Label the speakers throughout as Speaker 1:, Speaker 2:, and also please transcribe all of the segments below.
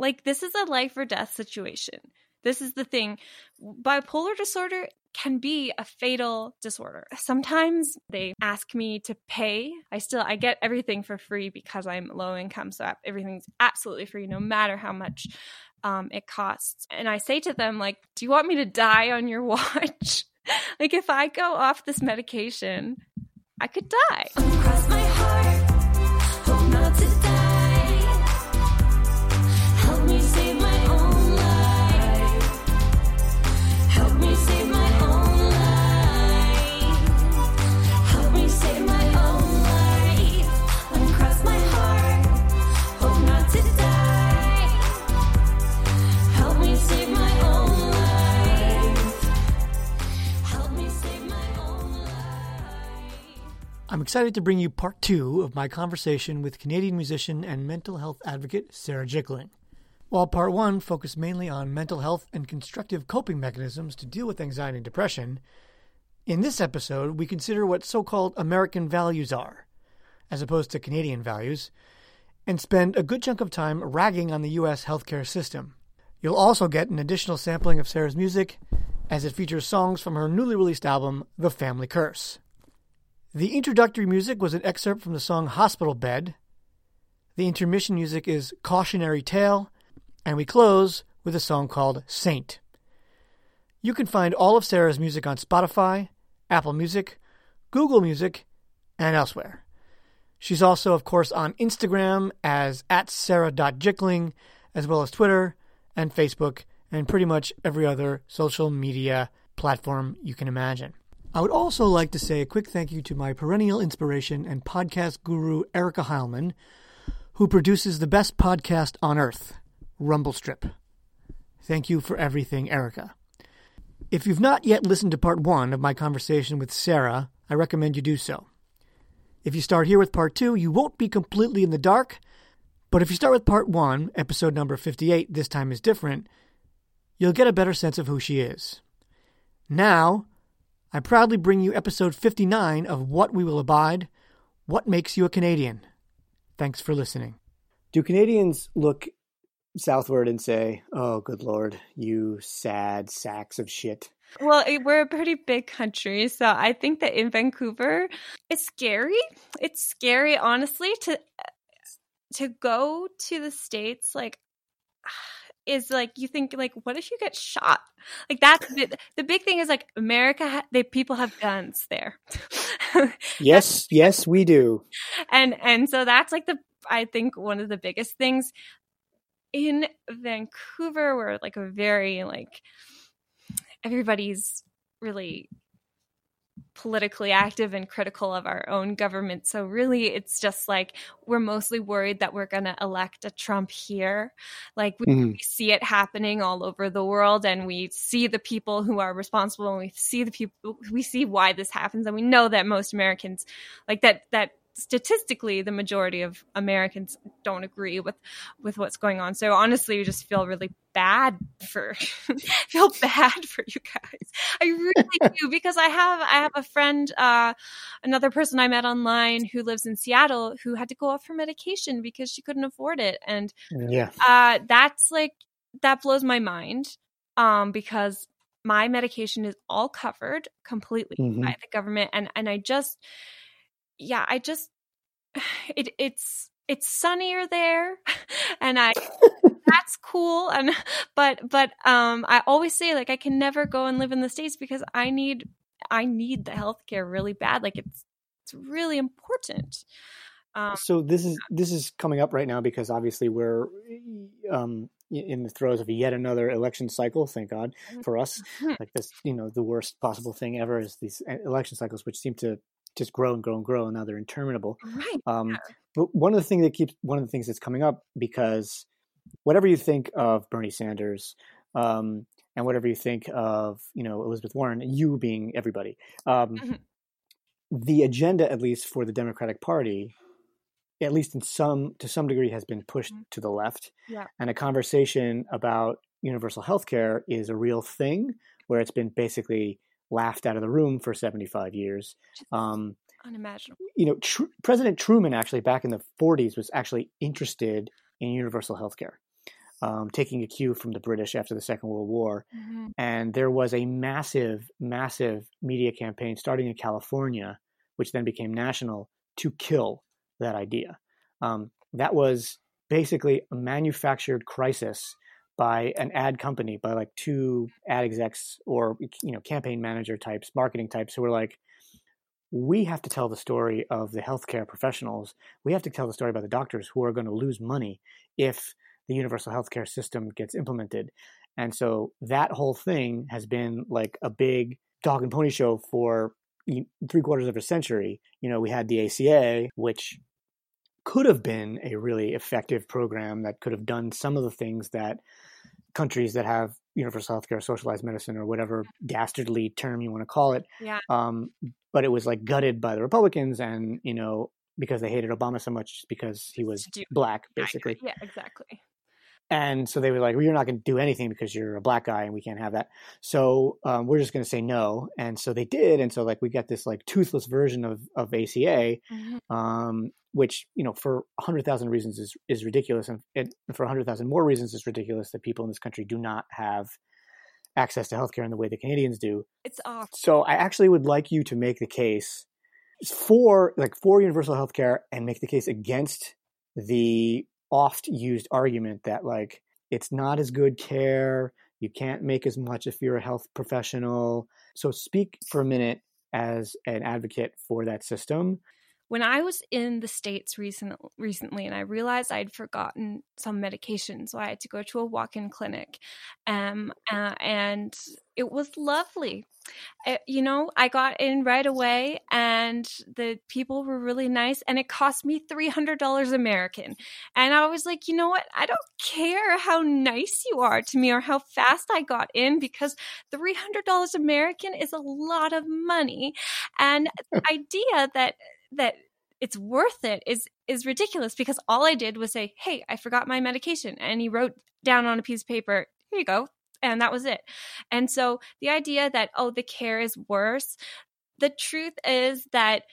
Speaker 1: Like, this is a life or death situation. This is the thing. Bipolar disorder can be a fatal disorder. Sometimes they ask me to pay. I still I get everything for free because I'm low income, so everything's absolutely free no matter how much um, it costs. And I say to them like, "Do you want me to die on your watch?" like if I go off this medication, I could die.
Speaker 2: I'm excited to bring you part two of my conversation with Canadian musician and mental health advocate Sarah Jickling. While part one focused mainly on mental health and constructive coping mechanisms to deal with anxiety and depression, in this episode we consider what so called American values are, as opposed to Canadian values, and spend a good chunk of time ragging on the U.S. healthcare system. You'll also get an additional sampling of Sarah's music, as it features songs from her newly released album, The Family Curse. The introductory music was an excerpt from the song Hospital Bed. The intermission music is Cautionary Tale, and we close with a song called Saint. You can find all of Sarah's music on Spotify, Apple Music, Google Music, and elsewhere. She's also, of course, on Instagram as at sarah.jickling, as well as Twitter and Facebook, and pretty much every other social media platform you can imagine. I would also like to say a quick thank you to my perennial inspiration and podcast guru, Erica Heilman, who produces the best podcast on earth, Rumble Strip. Thank you for everything, Erica. If you've not yet listened to part one of my conversation with Sarah, I recommend you do so. If you start here with part two, you won't be completely in the dark, but if you start with part one, episode number 58, This Time is Different, you'll get a better sense of who she is. Now, I proudly bring you episode 59 of What We Will Abide What Makes You a Canadian. Thanks for listening. Do Canadians look southward and say, oh, good Lord, you sad sacks of shit?
Speaker 1: Well, we're a pretty big country, so I think that in Vancouver, it's scary. It's scary, honestly, to to go to the states. Like, is like you think like what if you get shot? Like that's the, the big thing is like america ha- they people have guns there.
Speaker 2: Yes yes we do.
Speaker 1: And and so that's like the i think one of the biggest things in vancouver we're like a very like everybody's really politically active and critical of our own government. So really it's just like we're mostly worried that we're going to elect a Trump here. Like we, mm-hmm. we, see it happening all over the world and we see the people who are responsible and we see the people we see why this happens and we know that most Americans like that that statistically the majority of Americans don't agree with with what's going on. So honestly, you just feel really bad for feel bad for you guys. I really do because I have I have a friend, uh, another person I met online who lives in Seattle who had to go off her medication because she couldn't afford it, and
Speaker 2: yeah,
Speaker 1: uh, that's like that blows my mind um, because my medication is all covered completely mm-hmm. by the government, and and I just yeah, I just it it's it's sunnier there and I that's cool and but but um I always say like I can never go and live in the states because I need I need the healthcare really bad like it's it's really important.
Speaker 2: Um, so this is this is coming up right now because obviously we're um, in the throes of yet another election cycle. Thank God mm-hmm. for us. Mm-hmm. Like this, you know, the worst possible thing ever is these uh, election cycles, which seem to just grow and grow and grow, and now they're interminable.
Speaker 1: Right.
Speaker 2: Um, but one of the things that keeps one of the things that's coming up because whatever you think of Bernie Sanders, um, and whatever you think of you know Elizabeth Warren, you being everybody, um, mm-hmm. the agenda at least for the Democratic Party, at least in some to some degree, has been pushed mm-hmm. to the left.
Speaker 1: Yeah.
Speaker 2: And a conversation about universal health care is a real thing where it's been basically laughed out of the room for 75 years. Um,
Speaker 1: Unimaginable.
Speaker 2: You know, tr- President Truman actually back in the 40s was actually interested in universal health care. um, taking a cue from the British after the Second World War. Mm-hmm. And there was a massive, massive media campaign starting in California, which then became national, to kill that idea. Um, that was basically a manufactured crisis by an ad company, by like two ad execs or you know campaign manager types, marketing types who were like, we have to tell the story of the healthcare professionals. We have to tell the story about the doctors who are going to lose money if the universal healthcare system gets implemented. And so that whole thing has been like a big dog and pony show for three quarters of a century. You know, we had the ACA, which could have been a really effective program that could have done some of the things that countries that have universal healthcare, socialized medicine, or whatever dastardly term you want to call it.
Speaker 1: Yeah.
Speaker 2: Um, but it was like gutted by the Republicans, and you know because they hated Obama so much just because he was black, basically.
Speaker 1: Yeah, exactly.
Speaker 2: And so they were like, well, you're not going to do anything because you're a black guy and we can't have that. So um, we're just going to say no. And so they did. And so like we got this like toothless version of, of ACA, mm-hmm. um, which, you know, for 100,000 reasons is, is ridiculous. And, and for 100,000 more reasons is ridiculous that people in this country do not have access to healthcare in the way the Canadians do.
Speaker 1: It's off.
Speaker 2: So I actually would like you to make the case for like for universal healthcare and make the case against the oft used argument that like it's not as good care you can't make as much if you're a health professional. So speak for a minute as an advocate for that system
Speaker 1: when I was in the States recent, recently and I realized I'd forgotten some medication, so I had to go to a walk in clinic. Um, uh, and it was lovely. Uh, you know, I got in right away and the people were really nice and it cost me $300 American. And I was like, you know what? I don't care how nice you are to me or how fast I got in because $300 American is a lot of money. And the idea that that it's worth it is is ridiculous because all I did was say, "Hey, I forgot my medication," and he wrote down on a piece of paper, "Here you go," and that was it. And so the idea that oh, the care is worse, the truth is that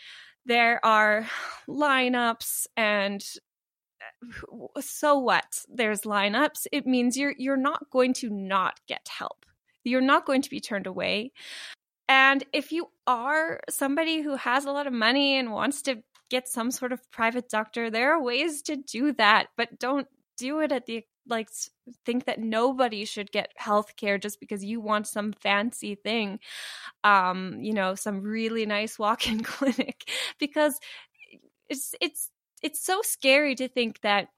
Speaker 1: there are lineups and uh, so what? There's lineups. It means you're you're not going to not get help. You're not going to be turned away and if you are somebody who has a lot of money and wants to get some sort of private doctor, there are ways to do that, but don't do it at the like think that nobody should get health care just because you want some fancy thing. Um you know some really nice walk-in clinic because it's it's it's so scary to think that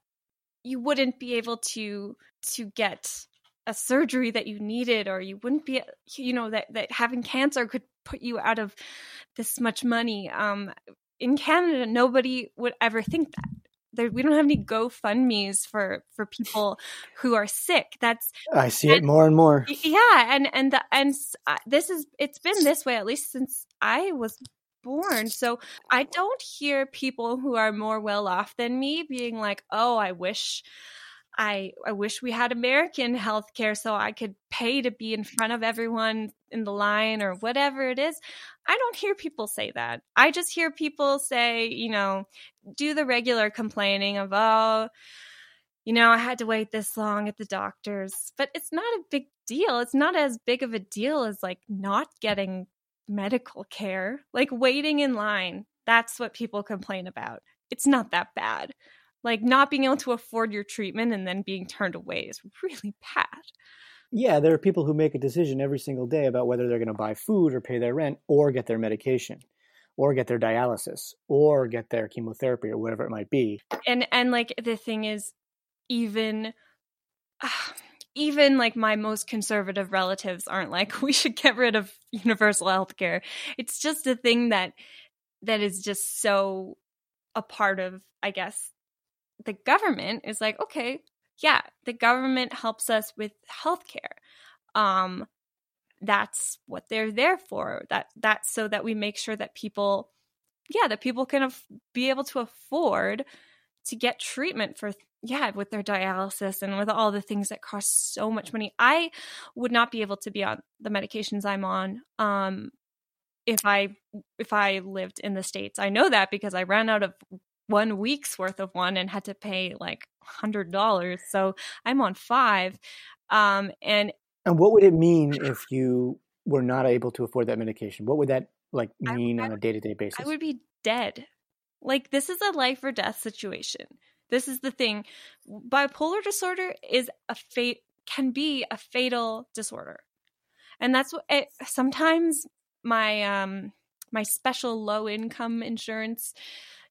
Speaker 1: you wouldn't be able to to get a surgery that you needed or you wouldn't be you know that that having cancer could put you out of this much money um in canada nobody would ever think that there, we don't have any GoFundmes for for people who are sick. That's
Speaker 2: I see and, it more and more.
Speaker 1: Yeah, and and the, and uh, this is it's been this way at least since I was born. So I don't hear people who are more well off than me being like, "Oh, I wish I I wish we had American healthcare so I could pay to be in front of everyone in the line or whatever it is. I don't hear people say that. I just hear people say, you know, do the regular complaining of, oh, you know, I had to wait this long at the doctor's. But it's not a big deal. It's not as big of a deal as like not getting medical care, like waiting in line. That's what people complain about. It's not that bad. Like not being able to afford your treatment and then being turned away is really bad.
Speaker 2: Yeah, there are people who make a decision every single day about whether they're going to buy food or pay their rent or get their medication or get their dialysis or get their chemotherapy or whatever it might be.
Speaker 1: And and like the thing is even uh, even like my most conservative relatives aren't like we should get rid of universal health care. It's just a thing that that is just so a part of I guess the government is like, okay, yeah, the government helps us with healthcare. Um, that's what they're there for. That that's so that we make sure that people, yeah, that people can af- be able to afford to get treatment for yeah with their dialysis and with all the things that cost so much money. I would not be able to be on the medications I'm on um, if I if I lived in the states. I know that because I ran out of one week's worth of one and had to pay like hundred dollars. So I'm on five. Um, and
Speaker 2: and what would it mean if you were not able to afford that medication? What would that like mean I, on a day to day basis?
Speaker 1: I would be dead. Like this is a life or death situation. This is the thing. Bipolar disorder is a fate can be a fatal disorder. And that's what it, sometimes my um my special low income insurance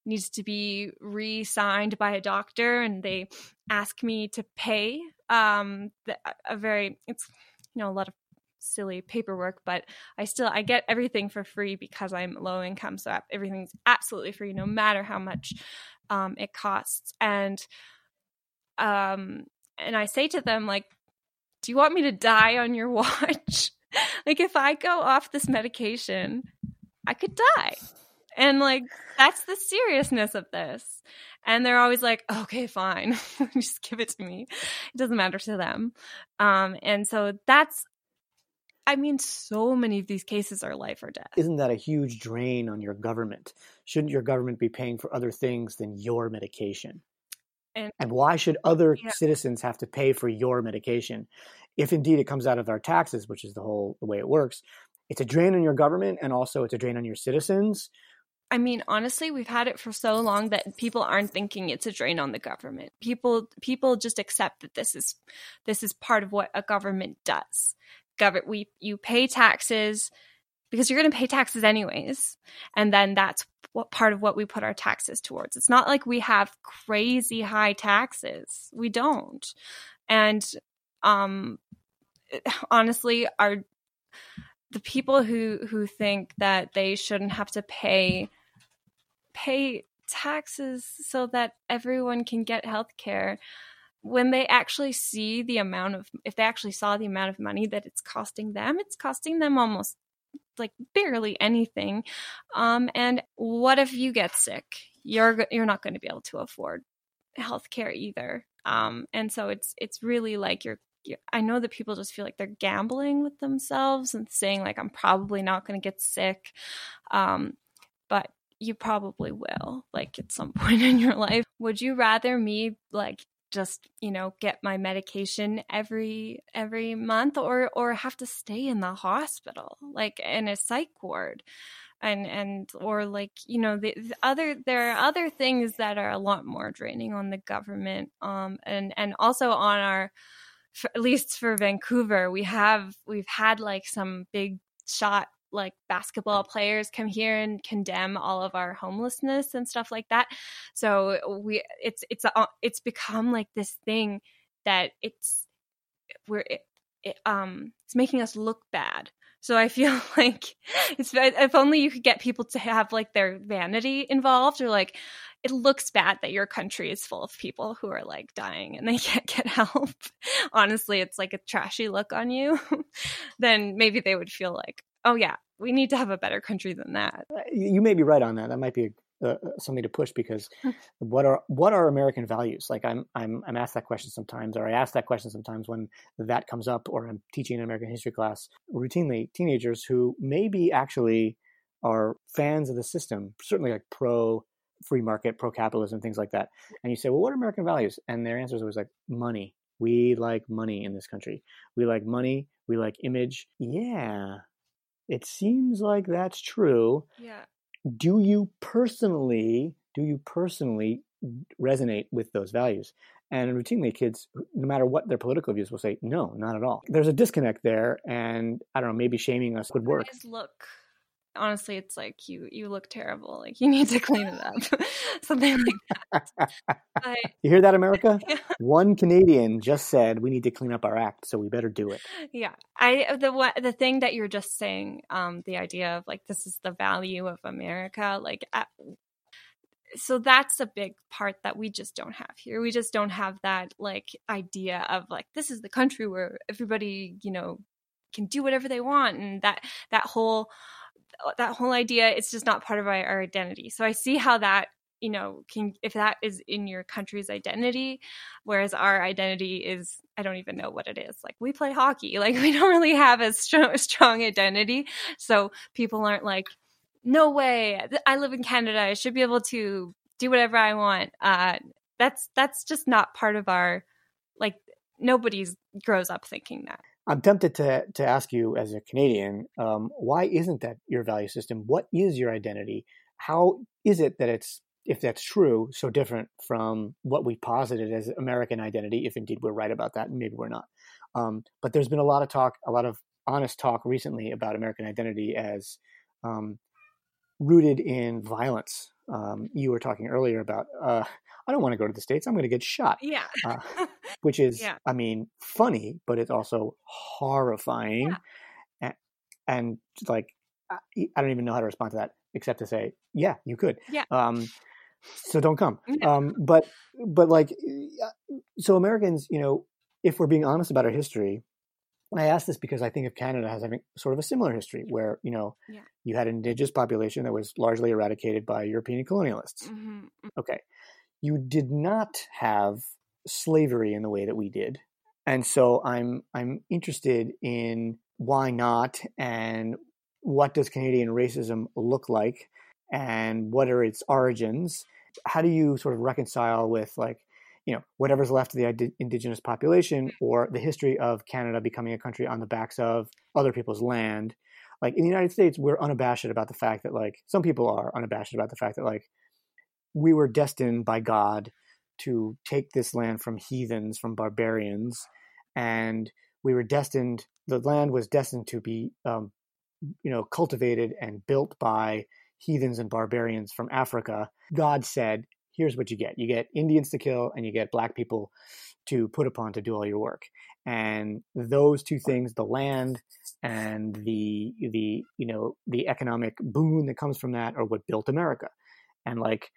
Speaker 1: needs to be re-signed by a doctor and they ask me to pay um the, a very it's you know a lot of silly paperwork but i still i get everything for free because i'm low income so everything's absolutely free no matter how much um, it costs. And um and i say to them like do you want me to die on your watch? Like if i go off this medication i could die and like that's the seriousness of this and they're always like okay fine just give it to me it doesn't matter to them um and so that's I mean, so many of these cases are life or death.
Speaker 2: Isn't that a huge drain on your government? Shouldn't your government be paying for other things than your medication? And, and why should other yeah. citizens have to pay for your medication? If indeed it comes out of our taxes, which is the whole the way it works, it's a drain on your government and also it's a drain on your citizens.
Speaker 1: I mean, honestly, we've had it for so long that people aren't thinking it's a drain on the government. People people just accept that this is this is part of what a government does. Government we you pay taxes because you're going to pay taxes anyways and then that's what part of what we put our taxes towards. It's not like we have crazy high taxes. We don't. And um honestly are the people who who think that they shouldn't have to pay pay taxes so that everyone can get health care when they actually see the amount of if they actually saw the amount of money that it's costing them it's costing them almost like barely anything. Um and what if you get sick? You're you're not going to be able to afford health care either. Um and so it's it's really like you're, you're I know that people just feel like they're gambling with themselves and saying like I'm probably not going to get sick. Um but you probably will like at some point in your life. Would you rather me like just you know get my medication every every month or or have to stay in the hospital like in a psych ward? And and or like you know the, the, other there are other things that are a lot more draining on the government um and and also on our for, at least for Vancouver we have we've had like some big shot like basketball players come here and condemn all of our homelessness and stuff like that so we it's it's a, it's become like this thing that it's we're it, it, um it's making us look bad so I feel like it's if only you could get people to have like their vanity involved or like it looks bad that your country is full of people who are like dying and they can't get help. Honestly, it's like a trashy look on you. then maybe they would feel like, oh yeah, we need to have a better country than that.
Speaker 2: Uh, you may be right on that. That might be uh, something to push because what are what are American values? Like I'm I'm I'm asked that question sometimes, or I ask that question sometimes when that comes up, or I'm teaching an American history class routinely. Teenagers who maybe actually are fans of the system, certainly like pro free market, pro capitalism, things like that. And you say, well, what are American values? And their answer is always like money. We like money in this country. We like money. We like image. Yeah, it seems like that's true.
Speaker 1: Yeah.
Speaker 2: Do you personally, do you personally resonate with those values? And routinely, kids, no matter what their political views, will say, no, not at all. There's a disconnect there. And I don't know, maybe shaming us would work.
Speaker 1: Look honestly it's like you you look terrible. Like you need to clean it up. Something like that.
Speaker 2: I, you hear that america? Yeah. one canadian just said we need to clean up our act so we better do it.
Speaker 1: Yeah. I the what the thing that you're just saying um the idea of like this is the value of america like so that's a big part that we just don't have here. We just don't have that like idea of like this is the country where everybody you know can do whatever they want and that that whole that whole idea it's just not part of our, our identity. So i see how that you know can if that is in your country's identity whereas our identity is i don't even know what it is. Like we play hockey. Like we don't really have a strong, strong identity. So people aren't like no way. I live in canada. I should be able to do whatever I want. Uh, that's that's just not part of our like nobody's grows up thinking that.
Speaker 2: I'm tempted to to ask you as a Canadian, um, why isn't that your value system? What is your identity? How is it that it's if that's true, so different from what we posited as American identity, if indeed we're right about that, and maybe we're not. Um, but there's been a lot of talk, a lot of honest talk recently about American identity as um, rooted in violence. Um, you were talking earlier about, uh, I don't want to go to the States, I'm going to get shot.
Speaker 1: Yeah.
Speaker 2: uh, which is,
Speaker 1: Yeah.
Speaker 2: I mean, funny, but it's also horrifying. And, and like, I don't even know how to respond to that except to say, yeah, you could.
Speaker 1: Yeah.
Speaker 2: Um, so don't come. Um, but, but like, so Americans, you know, if we're being honest about our history, I ask this because I think of Canada as having sort of a similar history where, you know,
Speaker 1: Yeah.
Speaker 2: you had an indigenous population that was largely eradicated by European colonialists.
Speaker 1: hmm
Speaker 2: Okay. You did not have slavery in the way that we did. And so I'm I'm interested in why not and what does Canadian racism look like and what are its origins? How do you sort of reconcile with like, you know, whatever's left of the indigenous population or the history of Canada becoming a country on the backs of other people's land? Like in the United States, we're unabashed about the fact that like some people are unabashed about the fact that like we were destined by God to take this land from heathens, from barbarians, and we were destined. The land was destined to be, um, you know, cultivated and built by heathens and barbarians from Africa. God said, "Here's what you get: you get Indians to kill, and you get black people to put upon to do all your work." And those two things, the land and the the you know the economic boon that comes from that, are what built America. And like,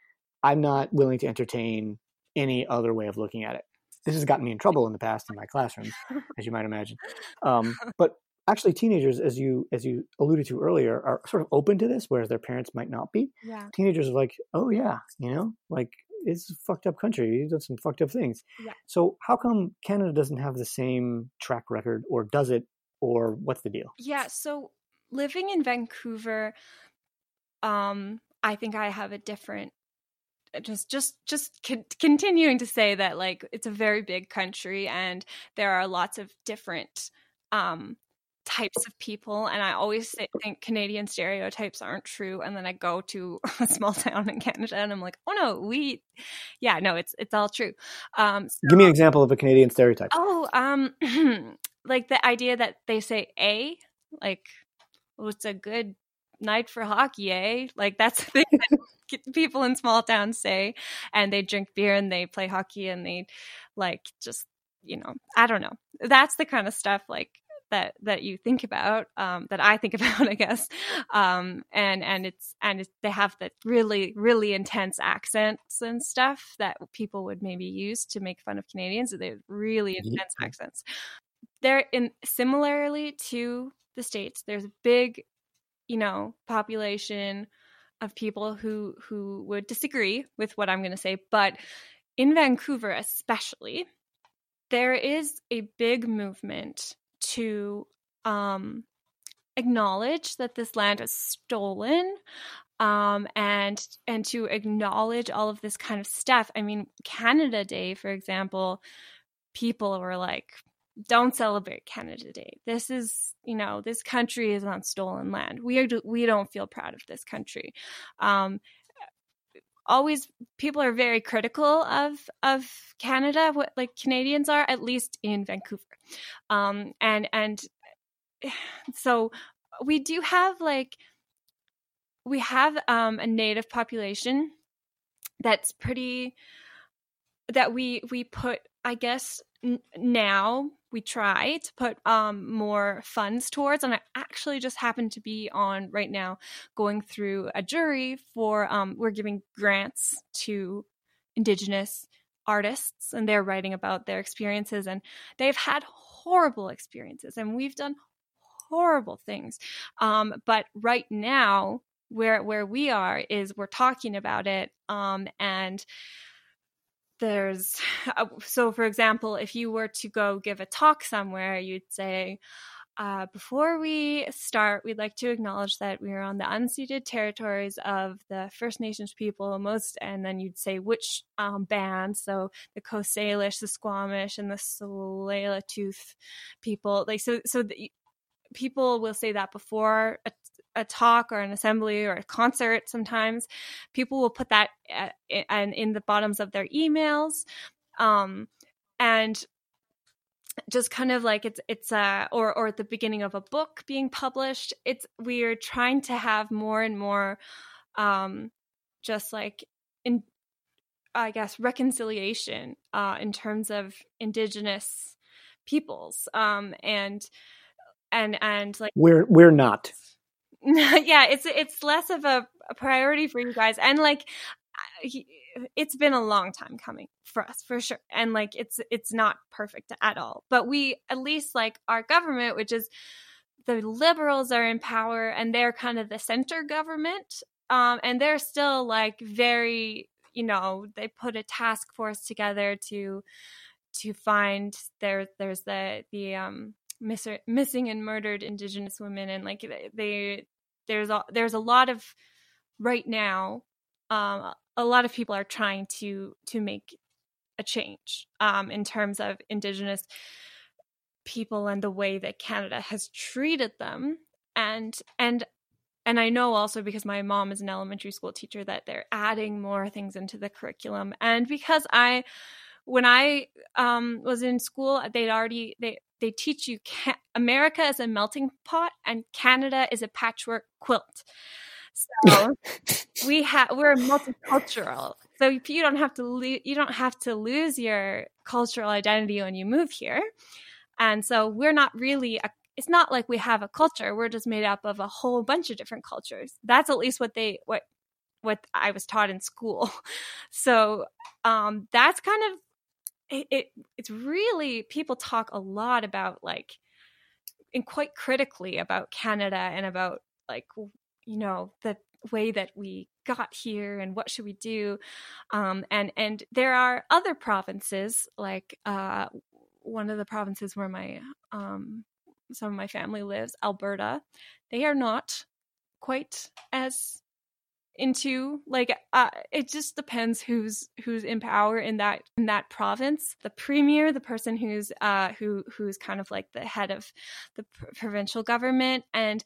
Speaker 2: I'm not willing to entertain any other way of looking at it. This has gotten me in trouble in the past in my classrooms, as you might imagine. Um, but actually, teenagers, as you as you alluded to earlier, are sort of open to this, whereas their parents might not be.
Speaker 1: Yeah.
Speaker 2: Teenagers are like, "Oh yeah, you know, like it's a fucked up country. You done some fucked up things."
Speaker 1: Yeah.
Speaker 2: So how come Canada doesn't have the same track record, or does it, or what's the deal?
Speaker 1: Yeah, so living in Vancouver, um, I think I have a different just just just con- continuing to say that like it's a very big country and there are lots of different um types of people and i always say, think canadian stereotypes aren't true and then i go to a small town in canada and i'm like oh no we yeah no it's it's all true um so-
Speaker 2: Give me an example of a Canadian stereotype.
Speaker 1: Oh, um, like the idea that they say "a," like, "Oh, it's a good night for hockey, eh?" Like that's the thing people in small towns say, and they drink beer and they play hockey and they, like, just you know, I don't know. That's the kind of stuff like that that you think about, um, that I think about, I guess. Um, and and it's and it's, they have the really really intense accents and stuff that people would maybe use to make fun of Canadians. They have really
Speaker 2: Yeah.
Speaker 1: intense accents. They're in similarly to the states. There's a big, you know, population of people who who would disagree with what I'm going to say, but in Vancouver especially, there is a big movement to um, acknowledge that this land is stolen um, and and to acknowledge all of this kind of stuff. I mean, Canada Day, for example, people were like, "Don't celebrate Canada Day. This is, you know, this country is on stolen land. We are, we don't feel proud of this country." Um, always people are very critical of of Canada what like Canadians are at least in Vancouver um and and so we do have like we have um a native population that's pretty that we we put I guess n- now we try to put um more funds towards and I actually just happen to be on right now going through a jury for um we're giving grants to indigenous artists and they're writing about their experiences and they've had horrible experiences and we've done horrible things. Um but right now where where we are is we're talking about it um and there's uh, so for example if you were to go give a talk somewhere you'd say uh, before we start, we'd like to acknowledge that we are on the unceded territories of the First Nations people, most, and then you'd say which um, bands. So the Coast Salish, the Squamish, and the Tsleil-Waututh people. Like so, so the, people will say that before a, a, talk or an assembly or a concert. Sometimes people will put that at, in, in the bottoms of their emails. Um, and just kind of like it's it's uh or or at the beginning of a book being published it's we're trying to have more and more um just like in i guess reconciliation uh in terms of indigenous peoples um and and and like
Speaker 2: we're we're not.
Speaker 1: Yeah it's it's less of a, a priority for you guys and like it's been a long time coming for us for sure and like it's it's not perfect at all but we at least like our government which is the liberals are in power and they're kind of the center government um and they're still like very you know they put a task force together to to find there there's the the um miss, missing and murdered indigenous women and like they, there's a there's a lot of right now um a lot of people are trying to to make a change um, in terms of indigenous people and the way that Canada has treated them. And and and I know also because my mom is an elementary school teacher that they're adding more things into the curriculum. And because I when I um, was in school they'd already they they teach you ca- America is a melting pot and Canada is a patchwork quilt so we have we're multicultural. So you don't have to lo- you don't have to lose your cultural identity when you move here. And so we're not really a it's not like we have a culture. We're just made up of a whole bunch of different cultures. That's at least what they what what I was taught in school. So um that's kind of it, it it's really people talk a lot about like and quite critically about Canada and about like you know the way that we got here and what should we do. Um, and and there are other provinces like uh, one of the provinces where my um, some of my family lives alberta. They are not quite as into like uh, it just depends who's who's in power in that in that province. The premier the person who's uh who who's kind of like the head of the pr- provincial government. And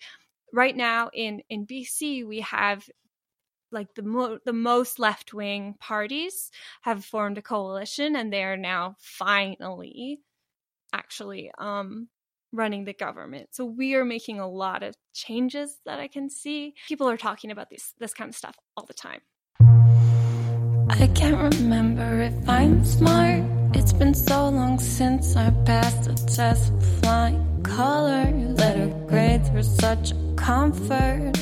Speaker 1: right now in in BC we have like the mo- the most left wing parties have formed a coalition and they are now finally actually um running the government. So we are making a lot of changes that I can see. People are talking about this this kind of stuff all the time.
Speaker 3: I can't remember if I'm smart. It's been so long since I passed the test. of Flying colors, letter grades were such a comfort.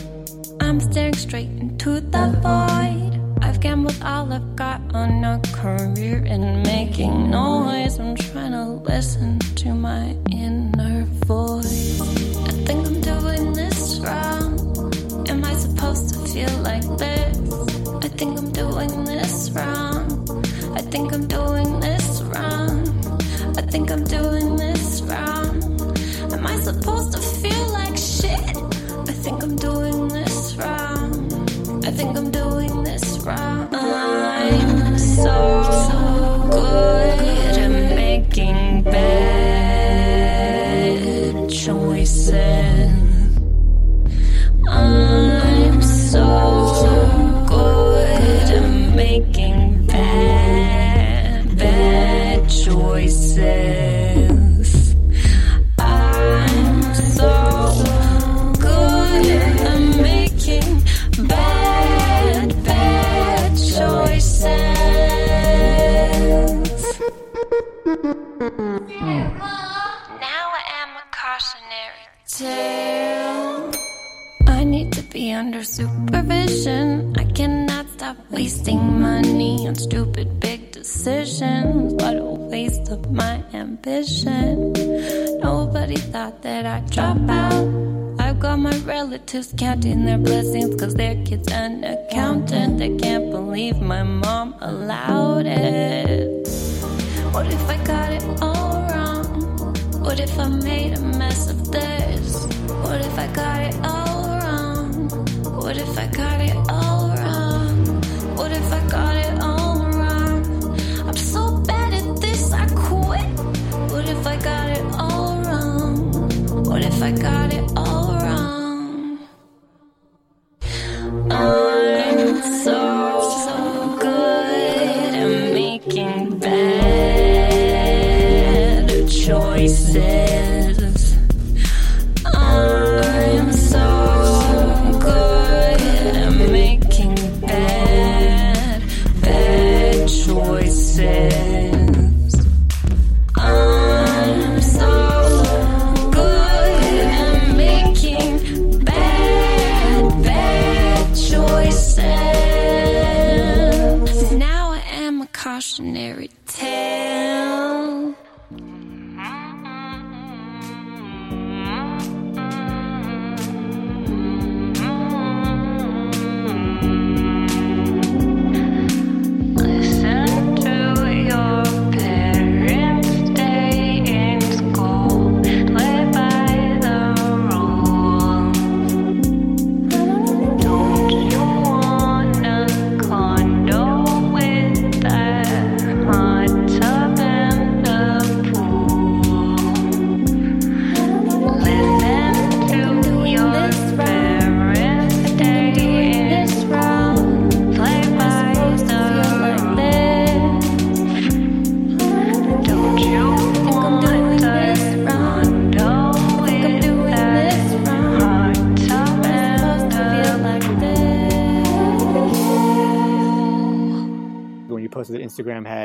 Speaker 3: I'm staring straight into the void. I've gambled all I've got on a career in making noise. I'm trying to listen to my inner voice. I think I'm doing this wrong. Am I supposed to feel like this? I think I'm doing this wrong. I think I'm doing this wrong. I think I'm doing this wrong. Am I supposed to feel like shit? I think I'm doing this wrong. I think I'm doing. I'm so, so good at making bad choices.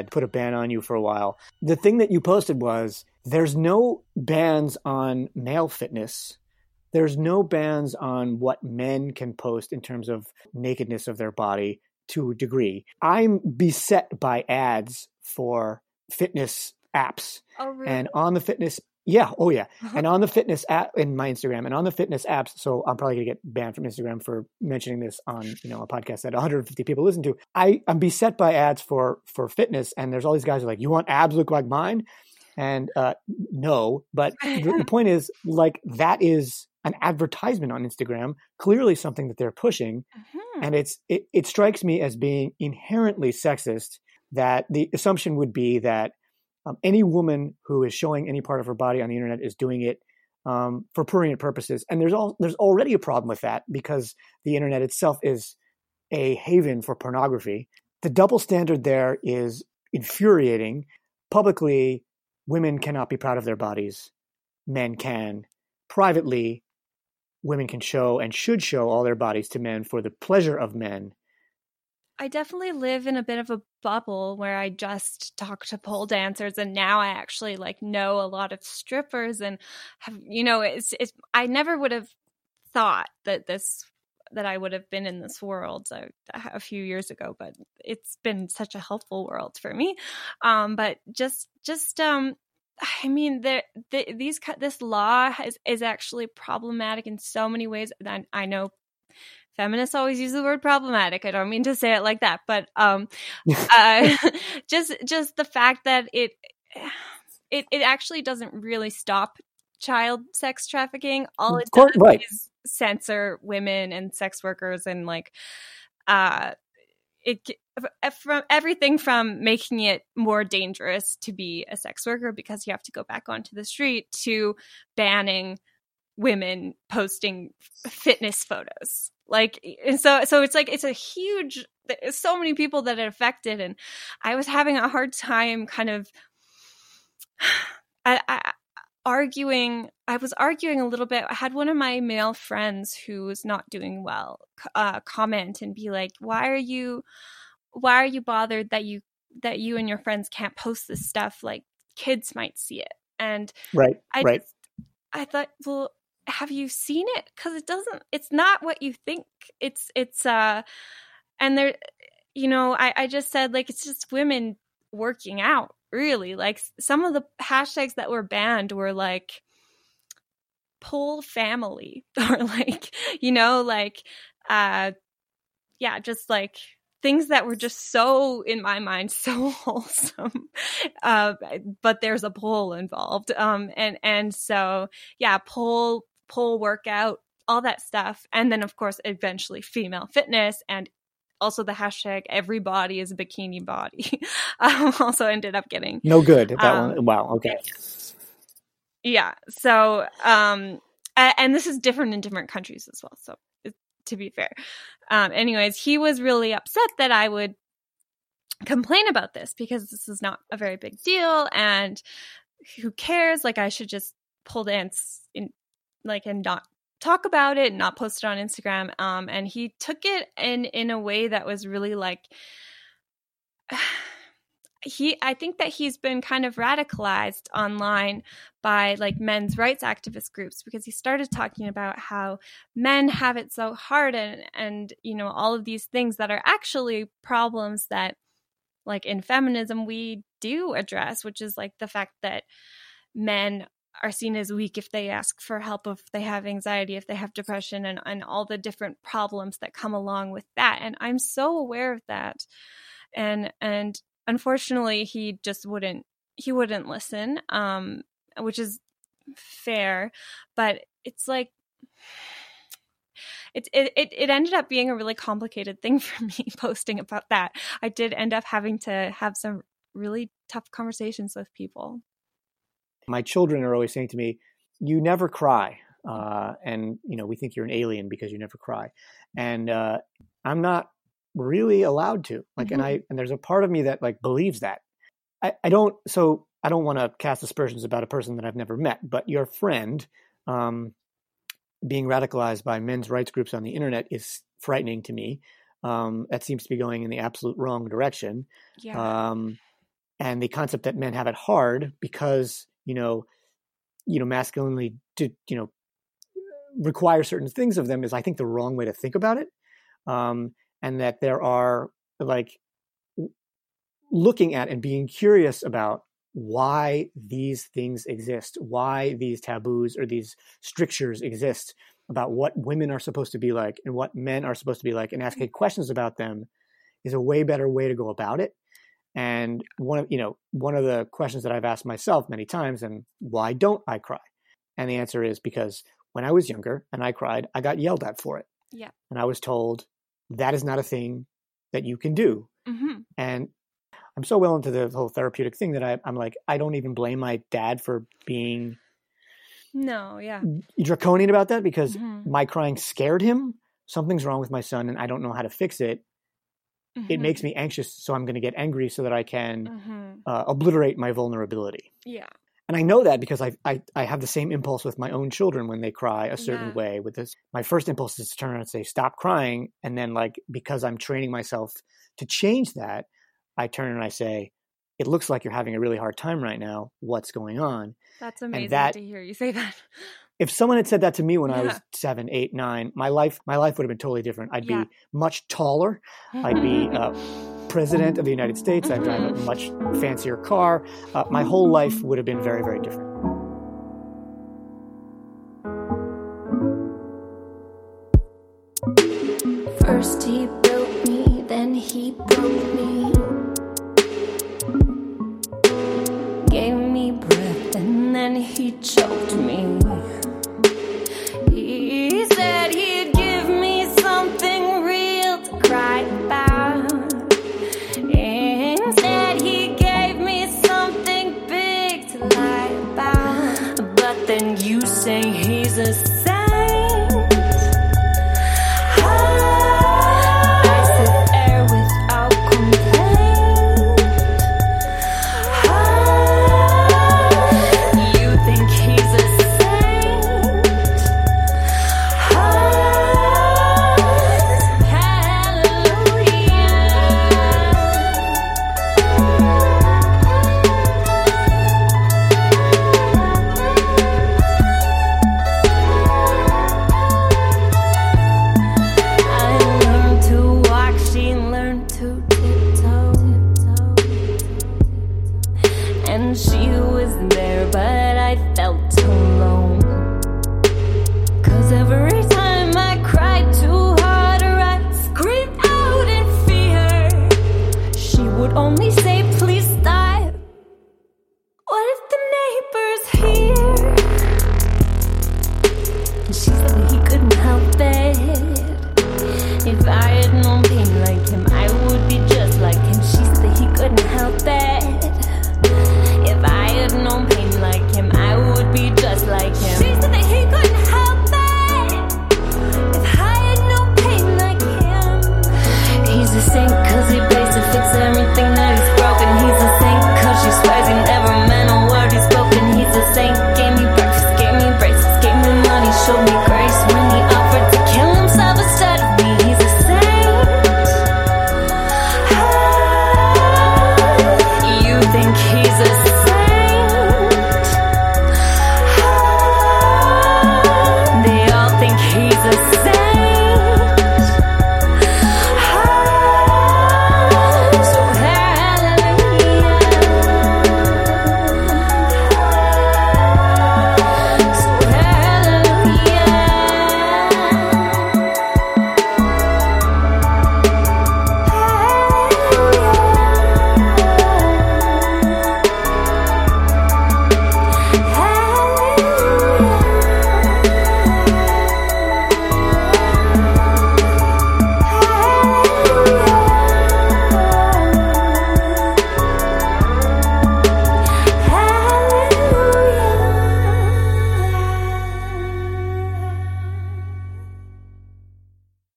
Speaker 2: Had put a ban on you for a while. The thing that you posted was there's no bans on male fitness. There's no bans on what men can post in terms of nakedness of their body to a degree. I'm beset by ads for fitness apps.
Speaker 1: Oh, really?
Speaker 2: And on the fitness, yeah, oh yeah. And on the fitness app in my Instagram and on the fitness apps, so I'm probably gonna get banned from Instagram for mentioning this on you know a podcast that 150 people listen to. I I'm beset by ads for for fitness, and there's all these guys who are like, you want abs look like mine, and uh, no, but the, the point is like that is an advertisement on Instagram, clearly something that they're pushing,
Speaker 1: Mhm.
Speaker 2: and it's it, it strikes me as being inherently sexist that the assumption would be that um, any woman who is showing any part of her body on the internet is doing it um, for prurient purposes. And there's all there's already a problem with that because the internet itself is a haven for pornography. The double standard there is infuriating. Publicly women cannot be proud of their bodies. Men can. Privately women can show and should show all their bodies to men for the pleasure of men
Speaker 1: I definitely live in a bit of a bubble where I just talk to pole dancers and now I actually like know a lot of strippers and have you know it's it's I never would have thought that this that I would have been in this world a, a few years ago but it's been such a helpful world for me um but just just um I mean, the, the, these this law is, is actually problematic in so many ways. I, I know feminists always use the word problematic. I don't mean to say it like that, but um, uh, just just the fact that it it it actually doesn't really stop child sex trafficking. All it does
Speaker 2: right.
Speaker 1: is censor women and sex workers and like uh it from everything from making it more dangerous to be a sex worker because you have to go back onto the street to banning women posting fitness photos. Like and so so it's like it's a huge so many people that it affected and i was having a hard time kind of I, I arguing i was arguing a little bit. I had one of my male friends who was not doing well uh, comment and be like why are you why are you bothered that you that you and your friends can't post this stuff? Like kids might see it. And
Speaker 2: right
Speaker 1: i
Speaker 2: right.
Speaker 1: just, i thought well have you seen it? Because it doesn't it's not what you think. It's it's uh and there you know i i just said like it's just women working out really. Like some of the hashtags that were banned were like pole family or like you know like uh yeah just like things that were just so in my mind so wholesome. Uh, but there's a pole involved. Um, and and so yeah pole pole workout all that stuff. And then of course eventually female fitness and also the hashtag every body is a bikini body. Um, also ended up getting
Speaker 2: no good. That um, one wow okay.
Speaker 1: Yeah so um and this is different in different countries as well so to be fair. Um anyways he was really upset that i would complain about this because this is not a very big deal and who cares? Like i should just pole dance in like and not talk about it not post it on instagram um and he took it in in a way that was really like he i think that he's been kind of radicalized online by like men's rights activist groups because he started talking about how men have it so hard and and you know all of these things that are actually problems that like in feminism we do address which is like the fact that men are seen as weak if they ask for help if they have anxiety if they have depression and, and all the different problems that come along with that. And i'm so aware of that. And and unfortunately he just wouldn't he wouldn't listen um which is fair. But it's like it, it it ended up being a really complicated thing for me posting about that. I did end up having to have some really tough conversations with people
Speaker 2: my children are always saying to me you never cry uh, and you know we think you're an alien because you never cry. And uh, i'm not really allowed to. Like mm-hmm. and i and there's a part of me that like believes that. I, I don't so i don't want to cast aspersions about a person that i've never met but your friend um, being radicalized by men's rights groups on the internet is frightening to me. Um, that seems to be going in the absolute wrong direction.
Speaker 1: Yeah. um,
Speaker 2: and the concept that men have it hard because you know you know masculinely to you know require certain things of them is i think the wrong way to think about it um, and that there are like looking at and being curious about why these things exist, why these taboos or these strictures exist about what women are supposed to be like and what men are supposed to be like, and asking mm-hmm. questions about them is a way better way to go about it. And one of you know one of the questions that I've asked myself many times, and why don't I cry? And the answer is because when I was younger and I cried, I got yelled at for it.
Speaker 1: Yeah.
Speaker 2: And I was told that is not a thing that you can do.
Speaker 1: Mm-hmm.
Speaker 2: And I'm so well into the whole therapeutic thing that I, I'm like, I don't even blame my dad for being
Speaker 1: no, yeah,
Speaker 2: draconian about that because mm-hmm. my crying scared him. Something's wrong with my son, and I don't know how to fix it. Mm-hmm. It makes me anxious, so I'm going to get angry so that I can mm-hmm. uh, obliterate my vulnerability.
Speaker 1: Yeah,
Speaker 2: and I know that because I, I, I have the same impulse with my own children when they cry a certain yeah. way. With this, my first impulse is to turn around and say, "Stop crying," and then like because I'm training myself to change that, I turn and I say, "It looks like you're having a really hard time right now. What's going on?"
Speaker 1: That's amazing that, to hear you say that.
Speaker 2: If someone had said that to me when yeah. I was seven, eight, nine, my life my life would have been totally different. I'd yeah. be much taller. I'd be. Uh, president of the United States. I'd drive a much fancier car. Uh, my whole life would have been very, very different.
Speaker 3: First he built me, then he broke me. Gave me breath, and then he choked me.